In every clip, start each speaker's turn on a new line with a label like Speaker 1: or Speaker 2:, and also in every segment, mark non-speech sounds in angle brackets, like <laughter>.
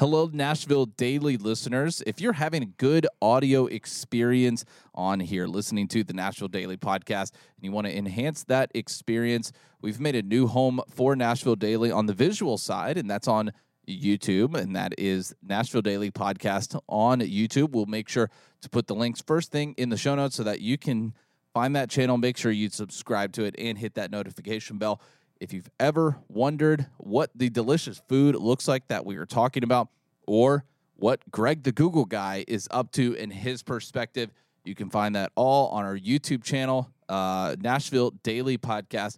Speaker 1: Hello, Nashville Daily listeners. If you're having a good audio experience on here, listening to the Nashville Daily podcast, and you want to enhance that experience, we've made a new home for Nashville Daily on the visual side, and that's on YouTube, and that is Nashville Daily Podcast on YouTube. We'll make sure to put the links first thing in the show notes so that you can find that channel, make sure you subscribe to it, and hit that notification bell. If you've ever wondered what the delicious food looks like that we are talking about, or what Greg the Google guy is up to in his perspective, you can find that all on our YouTube channel, uh, Nashville Daily Podcast.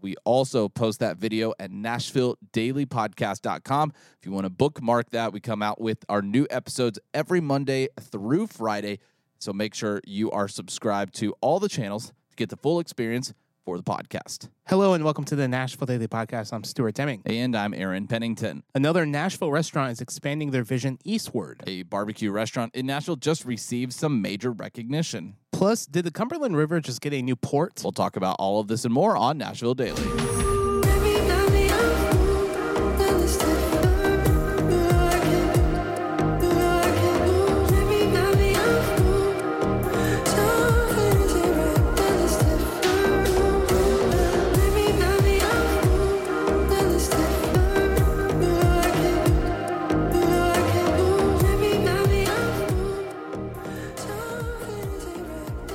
Speaker 1: We also post that video at NashvilleDailyPodcast.com. If you want to bookmark that, we come out with our new episodes every Monday through Friday. So make sure you are subscribed to all the channels to get the full experience for the podcast.
Speaker 2: Hello and welcome to the Nashville Daily Podcast. I'm Stuart Deming.
Speaker 1: And I'm Aaron Pennington.
Speaker 2: Another Nashville restaurant is expanding their vision eastward.
Speaker 1: A barbecue restaurant in Nashville just received some major recognition.
Speaker 2: Plus, did the Cumberland River just get a new port?
Speaker 1: We'll talk about all of this and more on Nashville Daily.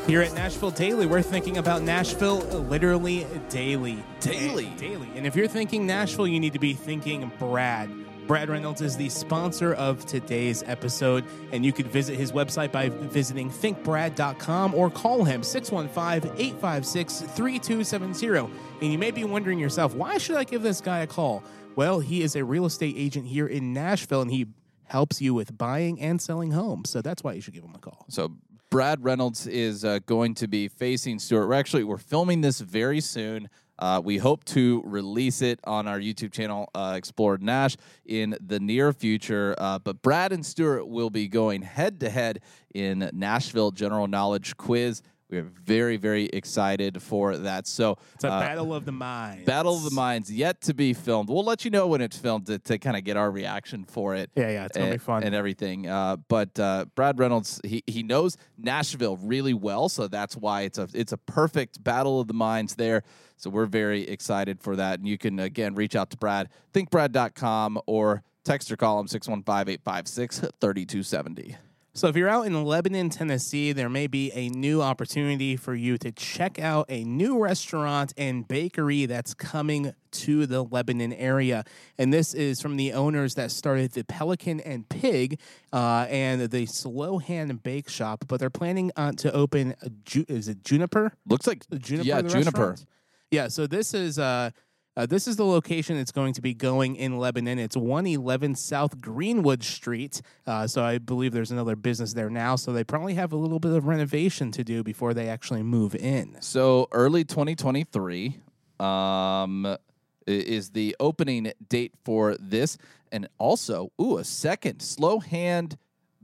Speaker 2: Here at Nashville Daily, we're thinking about Nashville literally daily.
Speaker 1: Daily?
Speaker 2: And daily. And if you're thinking Nashville, you need to be thinking Brad. Brad Reynolds is the sponsor of today's episode, and you could visit his website by visiting thinkbrad.com or call him 615 856 3270. And you may be wondering yourself, why should I give this guy a call? Well, he is a real estate agent here in Nashville, and he helps you with buying and selling homes. So that's why you should give him a call.
Speaker 1: So Brad Reynolds is uh, going to be facing Stuart. We're actually we're filming this very soon. Uh, we hope to release it on our YouTube channel, uh, Explored Nash, in the near future. Uh, but Brad and Stuart will be going head to head in Nashville General Knowledge Quiz. We are very, very excited for that. So
Speaker 2: It's a
Speaker 1: uh,
Speaker 2: battle of the minds.
Speaker 1: Battle of the Minds yet to be filmed. We'll let you know when it's filmed to, to kind of get our reaction for it.
Speaker 2: Yeah, yeah, it's gonna be fun.
Speaker 1: and everything. Uh, but uh, Brad Reynolds, he he knows Nashville really well, so that's why it's a it's a perfect battle of the minds there. So we're very excited for that. And you can again reach out to Brad, thinkbrad.com or text or call him 615-856-3270.
Speaker 2: So, if you're out in Lebanon, Tennessee, there may be a new opportunity for you to check out a new restaurant and bakery that's coming to the Lebanon area. And this is from the owners that started the Pelican and Pig uh, and the Slow Hand Bake Shop. But they're planning on to open, a Ju- is it Juniper?
Speaker 1: Looks like
Speaker 2: Juniper.
Speaker 1: yeah, Juniper.
Speaker 2: restaurant? Yeah. So this is uh, uh, this is the location it's going to be going in Lebanon. It's 111 South Greenwood Street. Uh, so I believe there's another business there now. So they probably have a little bit of renovation to do before they actually move in.
Speaker 1: So early 2023 um, is the opening date for this, and also ooh a second slow hand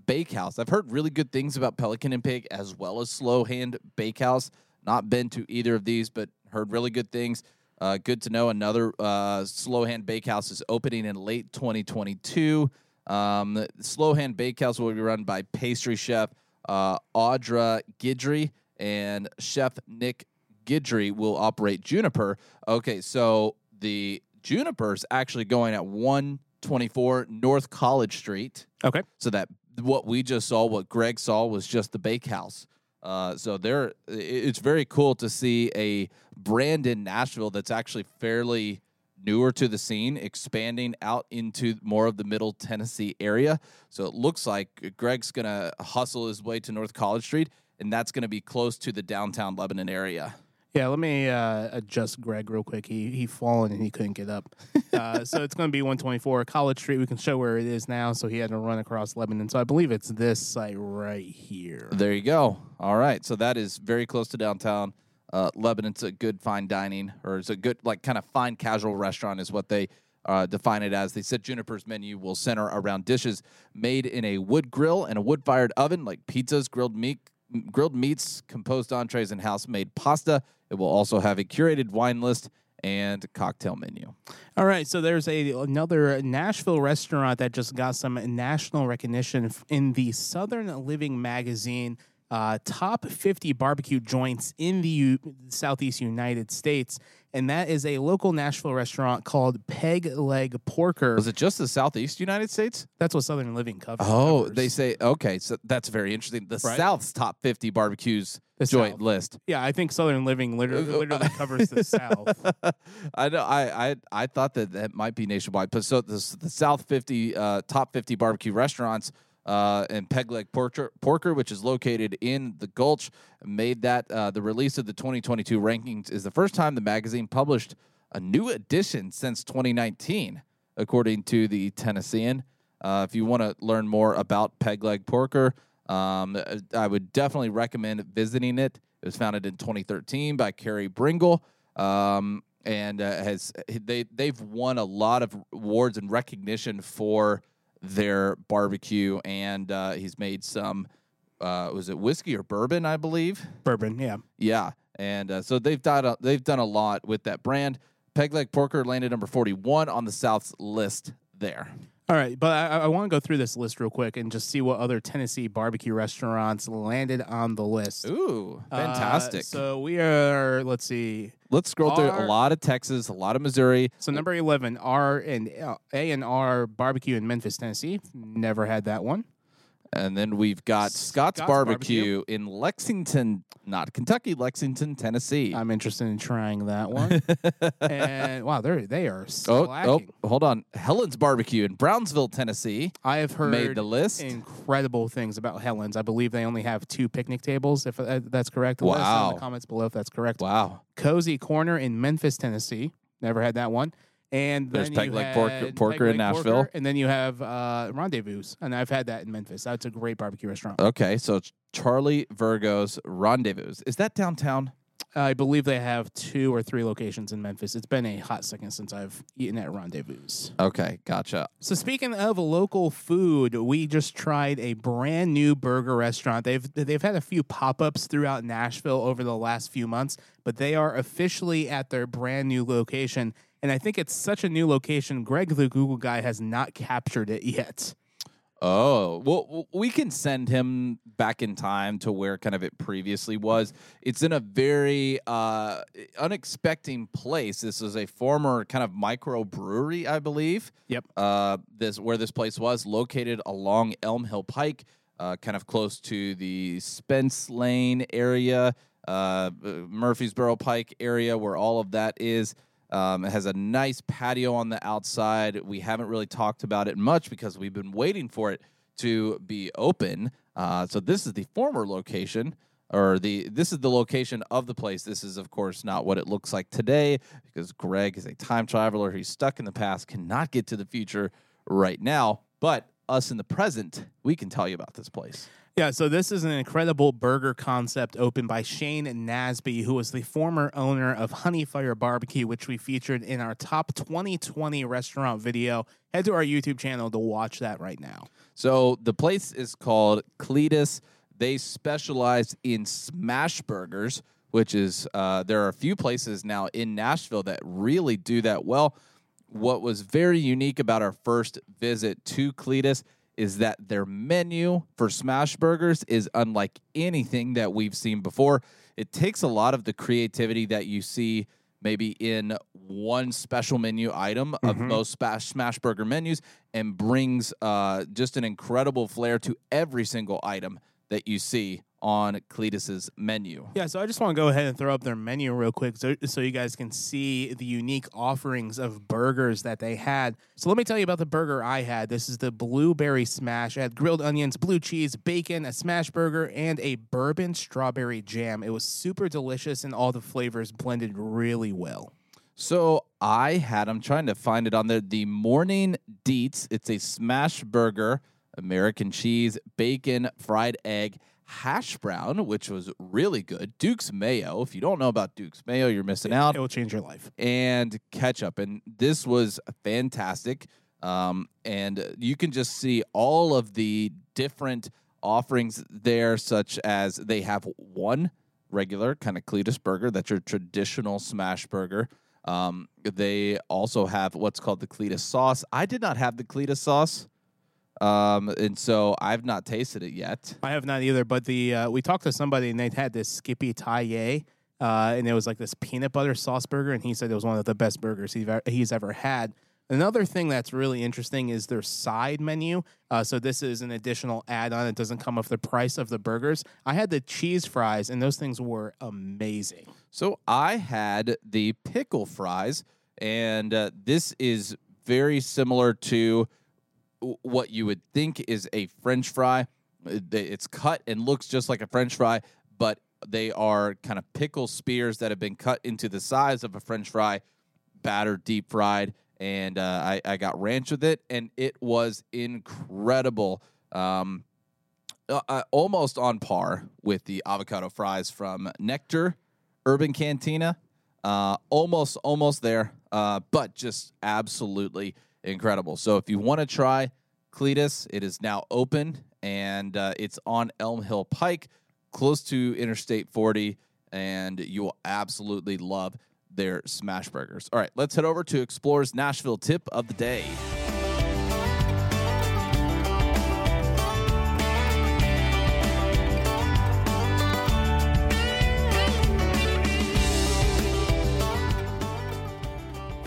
Speaker 1: bakehouse. I've heard really good things about Pelican and Pig as well as Slow Hand Bakehouse. Not been to either of these, but heard really good things. Uh, good to know. Another uh, Slow Hand Bakehouse is opening in late 2022. Um, Slow Hand Bakehouse will be run by pastry chef uh, Audra Guidry and chef Nick Guidry will operate Juniper. Okay, so the Juniper's actually going at 124 North College Street.
Speaker 2: Okay.
Speaker 1: So that what we just saw, what Greg saw, was just the bakehouse. Uh, so there, it's very cool to see a brand in Nashville that's actually fairly newer to the scene, expanding out into more of the Middle Tennessee area. So it looks like Greg's gonna hustle his way to North College Street, and that's gonna be close to the downtown Lebanon area.
Speaker 2: Yeah, let me uh, adjust Greg real quick. He he fallen and he couldn't get up. <laughs> Uh, so it's going to be 124 College Street. We can show where it is now. So he had to run across Lebanon. So I believe it's this site right here.
Speaker 1: There you go. All right. So that is very close to downtown uh, Lebanon. It's a good fine dining, or it's a good, like, kind of fine casual restaurant, is what they uh, define it as. They said Juniper's menu will center around dishes made in a wood grill and a wood fired oven, like pizzas, grilled meat, grilled meats, composed entrees, and house made pasta. It will also have a curated wine list and cocktail menu.
Speaker 2: All right, so there's a another Nashville restaurant that just got some national recognition in the Southern Living magazine. Uh, top 50 barbecue joints in the U- Southeast United States, and that is a local Nashville restaurant called Peg Leg Porker.
Speaker 1: Was it just the Southeast United States?
Speaker 2: That's what Southern Living covers.
Speaker 1: Oh,
Speaker 2: covers.
Speaker 1: they say okay. So that's very interesting. The
Speaker 2: Right.
Speaker 1: South's top 50 barbecues
Speaker 2: The
Speaker 1: joint
Speaker 2: South.
Speaker 1: list.
Speaker 2: Yeah, I think Southern Living literally, <laughs> literally covers the South. <laughs>
Speaker 1: I know. I, I I thought that that might be nationwide, but so the the South fifty uh, top fifty barbecue restaurants uh, and Peg Leg Porker, which is located in the Gulch, made that uh, the release of the 2022 rankings is the first time the magazine published a new edition since 2019, according to the Tennessean. Uh, if you want to learn more about Peg Leg Porker, um, I would definitely recommend visiting it. It was founded in 2013 by Carey Bringle, um, and uh, has they they've won a lot of awards and recognition for their barbecue, and uh, he's made some. Uh, was it whiskey or bourbon? I believe.
Speaker 2: Bourbon, yeah.
Speaker 1: Yeah, and uh, so they've done a, they've done a lot with that brand. Peg Leg Porker landed number 41 on the South's list there.
Speaker 2: All right, but I, I want to go through this list real quick and just see what other Tennessee barbecue restaurants landed on the list.
Speaker 1: Ooh,
Speaker 2: Uh,
Speaker 1: fantastic!
Speaker 2: so we are, let's see.
Speaker 1: Let's scroll through a lot of Texas, a lot of Missouri.
Speaker 2: So number eleven, R and uh, A and R Barbecue in Memphis, Tennessee. Never had that one.
Speaker 1: And then we've got Scott's,
Speaker 2: Scott's
Speaker 1: Barbecue, in Lexington, not Kentucky, Lexington, Tennessee.
Speaker 2: I'm interested in trying that one. <laughs> and wow, they they are
Speaker 1: oh, oh, hold on. Helen's Barbecue in Brownsville, Tennessee
Speaker 2: I have heard
Speaker 1: made the list.
Speaker 2: incredible things about Helen's. I believe they only have two picnic tables. If uh, that's correct, Let us know in
Speaker 1: Wow.
Speaker 2: the comments below if that's correct.
Speaker 1: Wow.
Speaker 2: Cozy Corner in Memphis, Tennessee. Never had that one. And
Speaker 1: There's
Speaker 2: then
Speaker 1: Peg Leg Pork- Porker in Nashville.
Speaker 2: And then you have uh, Rendezvous, and I've had that in Memphis. That's a great barbecue restaurant.
Speaker 1: Okay, so it's Charlie Vergos' Rendezvous. Is that downtown?
Speaker 2: I believe they have two or three locations in Memphis. It's been a hot second since I've eaten at Rendezvous.
Speaker 1: Okay, gotcha.
Speaker 2: So speaking of local food, we just tried a brand new burger restaurant. They've they've had a few pop-ups throughout Nashville over the last few months, but they are officially at their brand new location. And I think it's such a new location, Greg the Google guy has not captured it yet.
Speaker 1: Oh, well, we can send him back in time to where kind of it previously was. It's in a very uh, unexpected place. This is a former kind of micro brewery, I believe.
Speaker 2: Yep.
Speaker 1: Uh, this where this place was located along Elm Hill Pike, uh, kind of close to the Spence Lane area, uh, Murfreesboro Pike area, where all of that is. Um, it has a nice patio on the outside. We haven't really talked about it much because we've been waiting for it to be open. Uh, so this is the former location, or the this is the location of the place. This is, of course, not what it looks like today because Greg is a time traveler. He's stuck in the past, cannot get to the future right now. But us in the present, we can tell you about this place.
Speaker 2: Yeah, so this is an incredible burger concept opened by Shane Nasby, who was the former owner of Honey Fire Barbecue, which we featured in our top 2020 restaurant video. Head to our YouTube channel to watch that right now.
Speaker 1: So the place is called Cletus. They specialize in smash burgers, which is uh, there are a few places now in Nashville that really do that well. What was very unique about our first visit to Cletus is that their menu for smash burgers is unlike anything that we've seen before. It takes a lot of the creativity that you see maybe in one special menu item of most smash, smash burger menus and brings uh, just an incredible flair to every single item that you see on Cletus's menu.
Speaker 2: Yeah, so I just want to go ahead and throw up their menu real quick so, so you guys can see the unique offerings of burgers that they had. So let me tell you about the burger I had. This is the blueberry smash. It had grilled onions, blue cheese, bacon, a smash burger, and a bourbon strawberry jam. It was super delicious and all the flavors blended really well.
Speaker 1: So I had, I'm trying to find it on there, the Morning Deets. It's a smash burger, American cheese, bacon, fried egg, hash brown, which was really good, Duke's mayo. If you don't know about Duke's mayo, you're missing out.
Speaker 2: It will change your life.
Speaker 1: and ketchup. And this was fantastic. Um, and you can just see all of the different offerings there, such as they have one regular kind of Cletus burger, that's your traditional smash burger. Um, they also have what's called the Cletus sauce. I did not have the Cletus sauce, um, and so I've not tasted it yet.
Speaker 2: I have not either, but the uh, we talked to somebody and they had this Skippy Taille, uh, and it was like this peanut butter sauce burger, and he said it was one of the best burgers he's ever, he's ever had. Another thing that's really interesting is their side menu. Uh, so this is an additional add-on. It doesn't come with the price of the burgers. I had the cheese fries, and those things were amazing.
Speaker 1: So I had the pickle fries, and uh, this is very similar to what you would think is a French fry. Uh, It's cut and looks just like a French fry, but they are kind of pickle spears that have been cut into the size of a French fry, battered, deep fried, and uh, I, I got ranch with it, and it was incredible. Um, uh, uh, almost on par with the avocado fries from Nectar Urban Cantina. Uh, almost, almost there, uh, but just absolutely incredible. So if you want to try Cletus, it is now open and uh, it's on Elm Hill Pike, close to Interstate 40, and you will absolutely love their smash burgers. All right, let's head over to Explorer's Nashville tip of the day.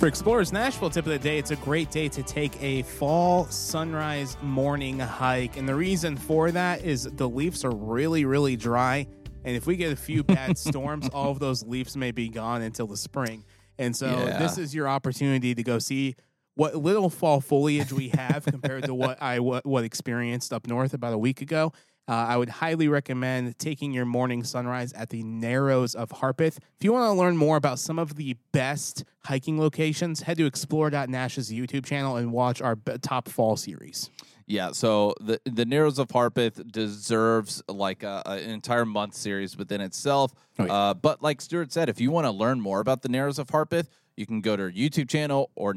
Speaker 2: For Explorers Nashville tip of the day, it's a great day to take a fall sunrise morning hike. And the reason for that is the leaves are really, really dry. And if we get a few <laughs> bad storms, all of those leaves may be gone until the spring. And so
Speaker 1: Yeah.
Speaker 2: this is your opportunity to go see what little fall foliage we have compared to what I what, what experienced up north about a week ago. Uh, I would highly recommend taking your morning sunrise at the Narrows of Harpeth. If you want to learn more about some of the best hiking locations, head to explore.nash's YouTube channel and watch our b- top fall series.
Speaker 1: Yeah, so the the Narrows of Harpeth deserves like a, a- an entire month series within itself.
Speaker 2: Oh, yeah.
Speaker 1: uh, but like Stuart said, if you want to learn more about the Narrows of Harpeth, you can go to our YouTube channel or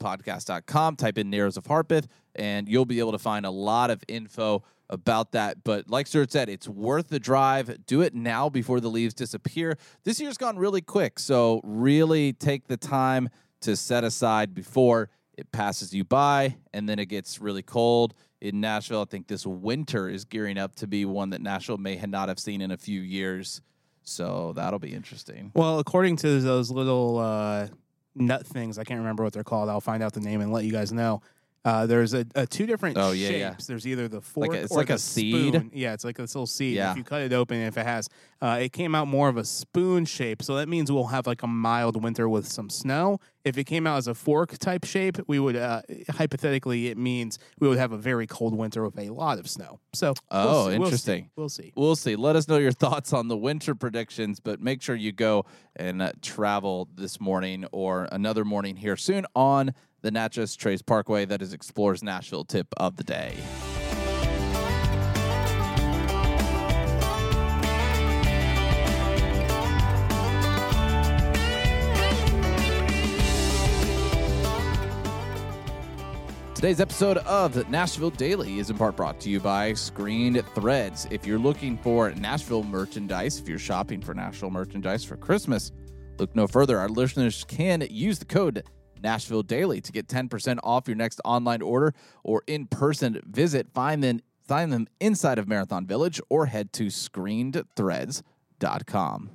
Speaker 1: NashvilleDailyPodcast.com, type in Narrows of Harpeth, and you'll be able to find a lot of info about that. But like Stuart said, it's worth the drive. Do it now before the leaves disappear. This year's gone really quick, so really take the time to set aside before it passes you by and then it gets really cold in Nashville. I think this winter is gearing up to be one that Nashville may not have seen in a few years. So that'll be interesting.
Speaker 2: Well, according to those little uh, nut things, I can't remember what they're called. I'll find out the name and let you guys know. Uh, there's a, a two different
Speaker 1: Oh, yeah, yeah.
Speaker 2: shapes. There's either the fork
Speaker 1: a- it's
Speaker 2: or
Speaker 1: like
Speaker 2: the
Speaker 1: a seed.
Speaker 2: spoon. Yeah, it's like this little seed.
Speaker 1: Yeah.
Speaker 2: If you cut it open, if it has, uh, it came out more of a spoon shape. So that means we'll have like a mild winter with some snow. If it came out as a fork type shape, we would uh, hypothetically it means we would have a very cold winter with a lot of snow. So we'll
Speaker 1: Oh,
Speaker 2: see- we'll see.
Speaker 1: interesting.
Speaker 2: We'll see.
Speaker 1: We'll see. Let us know your thoughts on the winter predictions, but make sure you go and uh, travel this morning or another morning here soon on the Natchez Trace Parkway. That is Explorers Nashville tip of the day. Today's episode of Nashville Daily is in part brought to you by Screen Threads. If you're looking for Nashville merchandise, if you're shopping for Nashville merchandise for Christmas, look no further. Our listeners can use the code Nashville Daily to get 10% off your next online order or in person visit. Find them, find them inside of Marathon Village or head to screenedthreads.com.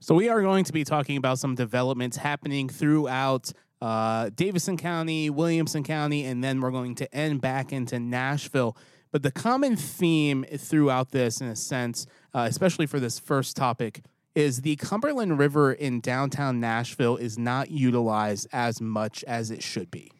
Speaker 2: So we are going to be talking about some developments happening throughout uh, Davidson County, Williamson County, and then we're going to end back into Nashville. But the common theme throughout this, in a sense, uh, especially for this first topic, is the Cumberland River in downtown Nashville is not utilized as much as it should be.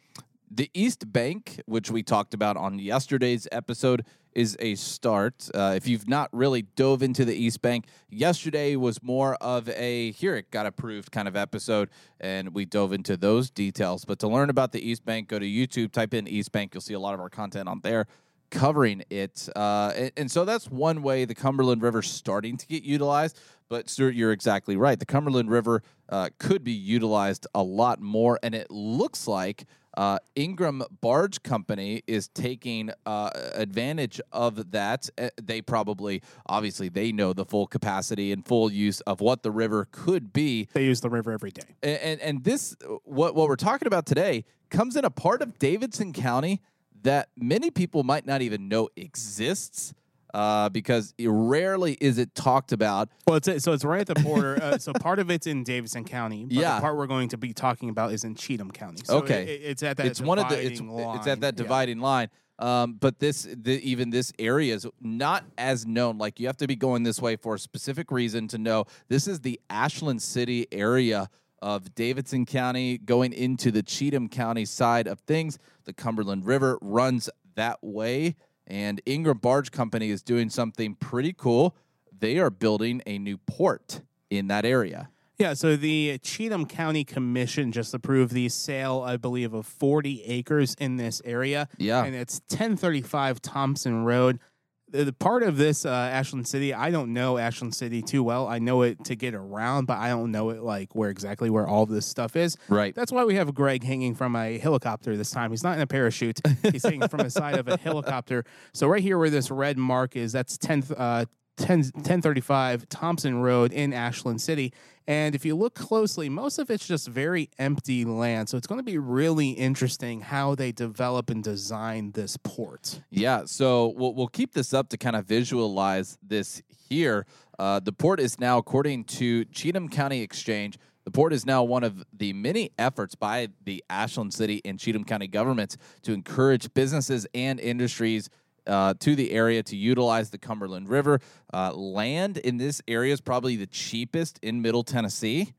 Speaker 1: The East Bank, which we talked about on yesterday's episode, is a start. Uh, if you've not really dove into the East Bank, yesterday was more of a here it got approved kind of episode, and we dove into those details. But to learn about the East Bank, go to YouTube, type in East Bank. You'll see a lot of our content on there covering it. Uh, and, and so that's one way the Cumberland River's starting to get utilized. But Stuart, you're exactly right. The Cumberland River uh, could be utilized a lot more, and it looks like Uh, Ingram Barge Company is taking uh, advantage of that. Uh, They probably, obviously, they know the full capacity and full use of what the river could be.
Speaker 2: They use the river every day.
Speaker 1: And and, and this, what what we're talking about today, comes in a part of Davidson County that many people might not even know exists. Uh, because it rarely is it talked about.
Speaker 2: Well, it's so it's right at the border. <laughs> uh, so part of it's in Davidson County. But
Speaker 1: Yeah.
Speaker 2: The part we're going to be talking about is in Cheatham County. So
Speaker 1: Okay.
Speaker 2: it- it- it's at that.
Speaker 1: it's one of the it's,
Speaker 2: dividing
Speaker 1: it's at that
Speaker 2: line. Yeah.
Speaker 1: dividing line um, but this the, even this area is not as known like you have to be going this way for a specific reason to know this is the ashland city area of davidson county going into the cheatham county side of things the cumberland river runs that way and ingram barge company is doing something pretty cool they are building a new port in that area
Speaker 2: Yeah, so the Cheatham County Commission just approved the sale, I believe, of 40 acres in this area.
Speaker 1: Yeah.
Speaker 2: And it's 1035 Thompson Road. The, the part of this uh, Ashland City, I don't know Ashland City too well. I know it to get around, but I don't know it like where exactly where all this stuff is.
Speaker 1: right
Speaker 2: That's why we have Greg hanging from a helicopter this time. He's not in a parachute. He's hanging from the side of a <laughs> helicopter. So right here where this red mark is, that's tenth uh, 10, 1035 Thompson Road in Ashland City. And if you look closely, most of it's just very empty land. So it's going to be really interesting how they develop and design this port.
Speaker 1: Yeah, so we'll, we'll keep this up to kind of visualize this here. Uh, the port is now, according to Cheatham County Exchange, the port is now one of the many efforts by the Ashland City and Cheatham County governments to encourage businesses and industries uh, to the area to utilize the Cumberland River. Uh, land in this area is probably the cheapest in Middle Tennessee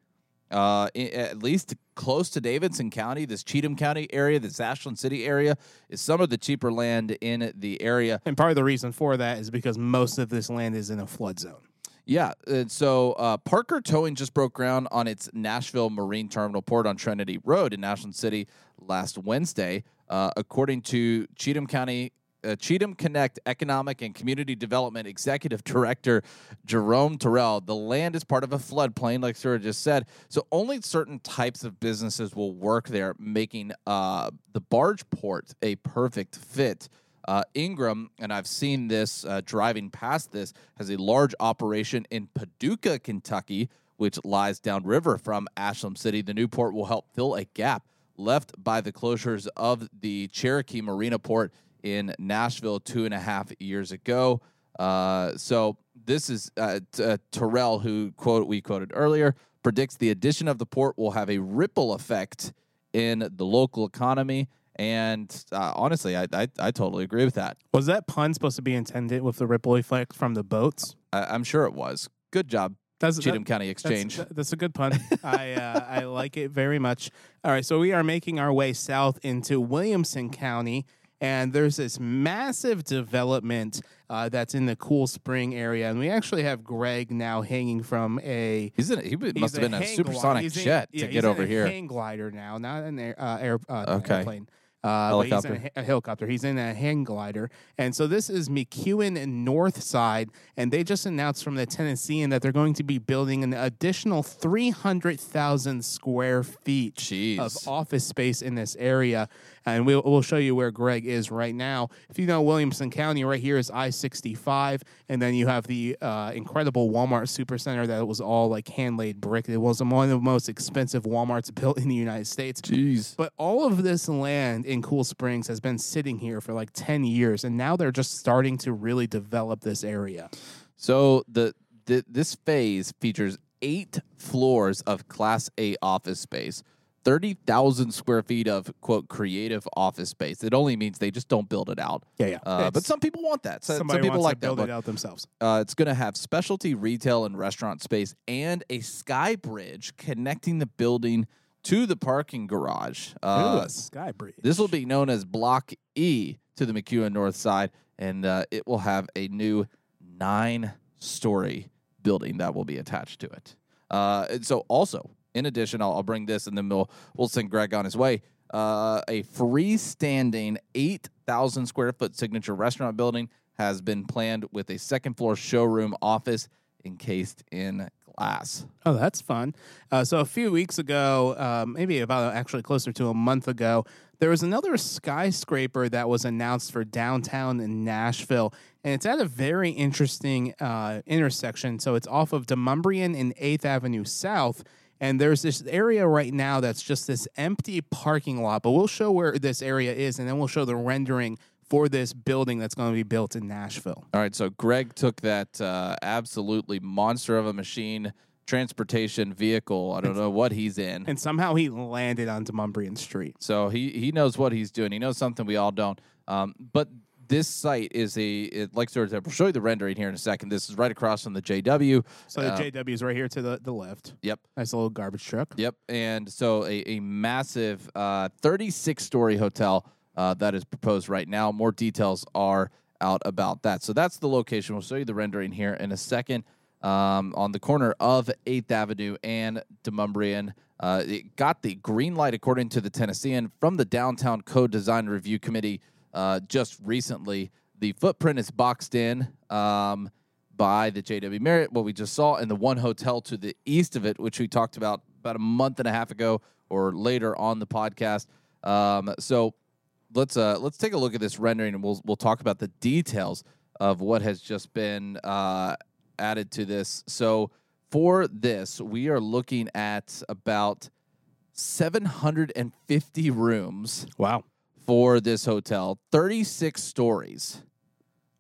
Speaker 1: uh, at least close to Davidson County, this Cheatham County area, this Ashland City area, is some of the cheaper land in the area.
Speaker 2: And part of the reason for that is because most of this land is in a flood zone.
Speaker 1: Yeah, and so uh, Parker Towing just broke ground on its Nashville Marine Terminal port on Trinity Road in Ashland City last Wednesday. Uh, according to Cheatham County, uh, Cheatham Connect Economic and Community Development Executive Director Jerome Terrell, the land is part of a floodplain, like Sarah just said. So only certain types of businesses will work there, making uh, the barge port a perfect fit. Uh, Ingram, and I've seen this uh, driving past this, has a large operation in Paducah, Kentucky, which lies downriver from Ashland City. The new port will help fill a gap left by the closures of the Cherokee Marina Port in Nashville two and a half years ago. Uh, so this is uh, t- uh, Terrell, who quote we quoted earlier, predicts the addition of the port will have a ripple effect in the local economy. And uh, honestly, I, I I totally agree with that.
Speaker 2: Was that pun supposed to be intended with the ripple effect from the boats?
Speaker 1: I, I'm sure it was. Good job,
Speaker 2: That's
Speaker 1: Cheatham County Exchange.
Speaker 2: that- That's, a good pun. <laughs> I uh, I like it very much. All right, so we are making our way south into Williamson County, and there's this massive development uh, that's in the Cool Spring area, and we actually have Greg now hanging from a.
Speaker 1: He's in. He must have been a
Speaker 2: glide-
Speaker 1: supersonic
Speaker 2: he's in-
Speaker 1: jet
Speaker 2: yeah,
Speaker 1: to
Speaker 2: he's
Speaker 1: get
Speaker 2: in
Speaker 1: over
Speaker 2: a
Speaker 1: here.
Speaker 2: Hang glider now, not an air, uh, air uh,
Speaker 1: Okay.
Speaker 2: airplane. Uh, but he's in
Speaker 1: Helicopter.
Speaker 2: a, a helicopter. He's in a hang glider. And so this is McEwen North Side. And they just announced from the Tennessean that they're going to be building an additional 300,000 square feet
Speaker 1: Jeez.
Speaker 2: of office space in this area. And we'll, we'll show you where Greg is right now. If you know Williamson County, right here is I 65. And then you have the uh, incredible Walmart Supercenter that was all like hand laid brick. It was one of the most expensive Walmarts <laughs> built in the United States.
Speaker 1: Jeez.
Speaker 2: But all of this land in Cool Springs has been sitting here for like 10 years, and now they're just starting to really develop this area.
Speaker 1: So the, the this phase features eight floors of Class A office space, thirty thousand square feet of quote creative office space. It only means they just don't build it out.
Speaker 2: Yeah, yeah.
Speaker 1: Uh, but some people want that. So, some people like
Speaker 2: to build
Speaker 1: that.
Speaker 2: it out themselves.
Speaker 1: Uh, it's going to have specialty retail and restaurant space and a sky bridge connecting the building to the parking garage. Uh,
Speaker 2: a sky bridge.
Speaker 1: this will be known as Block E to the McEwen North Side, and uh, it will have a new nine-story building that will be attached to it. Uh, and so, also in addition, I'll, I'll bring this, and then we'll we'll send Greg on his way. Uh, a freestanding eight thousand square foot signature restaurant building has been planned with a second floor showroom office encased in glass.
Speaker 2: Oh, that's fun. Uh, so a few weeks ago, um, maybe about actually closer to a month ago, There was another skyscraper that was announced for downtown in Nashville, and it's at a very interesting uh, intersection. So it's off of Demonbreun and 8th Avenue South. And there's this area right now that's just this empty parking lot, but we'll show where this area is, and then we'll show the rendering for this building that's going to be built in Nashville.
Speaker 1: All right, so Greg took that uh, absolutely monster of a machine transportation vehicle. I don't know what he's in.
Speaker 2: And somehow he landed on Demonbreun Street.
Speaker 1: So he he knows what he's doing. He knows something we all don't. Um, but this site is a it, like sort of we'll show you the rendering here in a second. This is right across from the JW.
Speaker 2: So the
Speaker 1: Uh,
Speaker 2: JW is right here to the, the left.
Speaker 1: Yep.
Speaker 2: Nice little garbage truck.
Speaker 1: Yep. And so a, a massive uh, 36 story hotel uh, that is proposed right now. More details are out about that. So that's the location. We'll show you the rendering here in a second. Um, on the corner of 8th Avenue and Demonbreun. Uh, it got the green light, according to the Tennessean, from the Downtown Code Design Review Committee uh, just recently. The footprint is boxed in um, by the JW Marriott, what we just saw, and the one hotel to the east of it, which we talked about about a month and a half ago or later on the podcast. Um, so let's uh, let's take a look at this rendering, and we'll we'll talk about the details of what has just been uh, added to this. So for this, we are looking at about 750 rooms
Speaker 2: Wow.
Speaker 1: For this hotel, 36 stories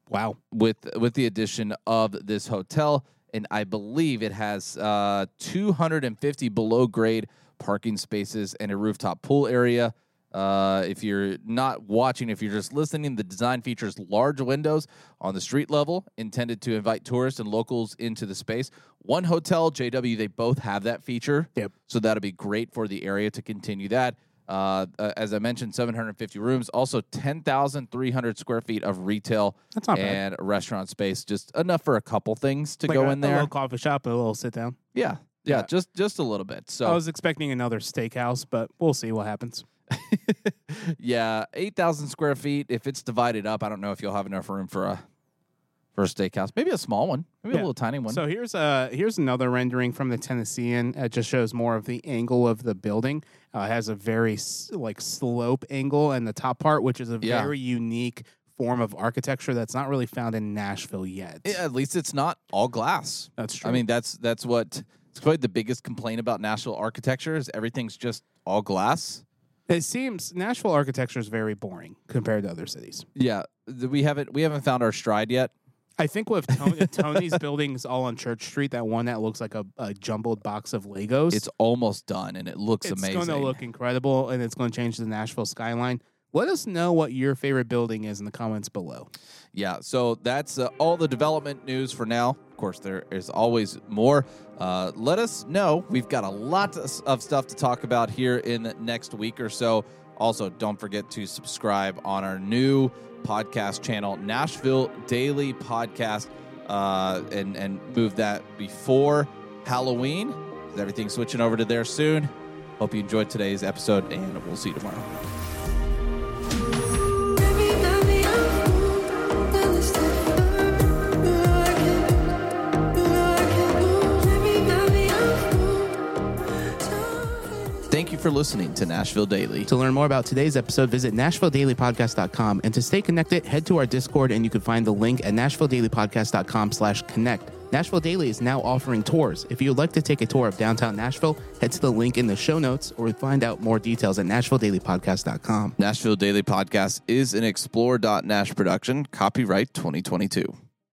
Speaker 2: Wow.
Speaker 1: with with the addition of this hotel and I believe it has uh, 250 below grade parking spaces and a rooftop pool area. Uh, if you're not watching, if you're just listening, the design features large windows on the street level intended to invite tourists and locals into the space. One hotel, JW, they both have that feature.
Speaker 2: Yep.
Speaker 1: So that'll be great for the area to continue that. Uh, uh, as I mentioned, 750 rooms, also 10,300 square feet of retail
Speaker 2: That's not bad.
Speaker 1: and restaurant space, just enough for a couple things to
Speaker 2: Like
Speaker 1: go
Speaker 2: a,
Speaker 1: in
Speaker 2: A
Speaker 1: there.
Speaker 2: little coffee shop and a little sit down.
Speaker 1: yeah, yeah,
Speaker 2: Yeah.
Speaker 1: just just a little bit. So
Speaker 2: I was expecting another steakhouse, but we'll see what happens. <laughs>
Speaker 1: yeah, 8,000 square feet. If it's divided up, I don't know if you'll have enough room for a for a steakhouse. Maybe a small one, maybe
Speaker 2: Yeah.
Speaker 1: a little tiny one.
Speaker 2: So here's a here's another rendering from the Tennessean. It just shows more of the angle of the building. Uh, it has a very like slope angle and the top part, which is a
Speaker 1: Yeah.
Speaker 2: very unique form of architecture that's not really found in Nashville yet.
Speaker 1: Yeah, at least it's not all glass.
Speaker 2: That's true.
Speaker 1: I mean, that's that's what it's probably the biggest complaint about Nashville architecture is everything's just all glass.
Speaker 2: it seems Nashville architecture is very boring compared to other cities.
Speaker 1: Yeah, we haven't we haven't found our stride yet.
Speaker 2: I think with Tony, <laughs> Tony's buildings all on Church Street, that one that looks like a, a jumbled box of Legos.
Speaker 1: It's almost done and it looks
Speaker 2: it's
Speaker 1: amazing.
Speaker 2: It's going to look incredible and it's going to change the Nashville skyline. Let us know what your favorite building is in the comments below.
Speaker 1: Yeah, so that's uh, all the development news for now. Of course, there is always more. Uh, let us know. We've got a lot of of stuff to talk about here in the next week or so. Also, don't forget to subscribe on our new podcast channel, Nashville Daily Podcast, uh, and and move that before Halloween. Everything's switching over to there soon. Hope you enjoyed today's episode, and we'll see you tomorrow. For listening to Nashville Daily.
Speaker 2: To learn more about today's episode, visit NashvilleDailyPodcast.com. And to stay connected, head to our Discord and you can find the link at NashvilleDailyPodcast.com slash connect. Nashville Daily is now offering tours. If you would like to take a tour of downtown Nashville, head to the link in the show notes or find out more details at NashvilleDailyPodcast.com.
Speaker 1: Nashville Daily Podcast is an Explore.Nash production, copyright 2022.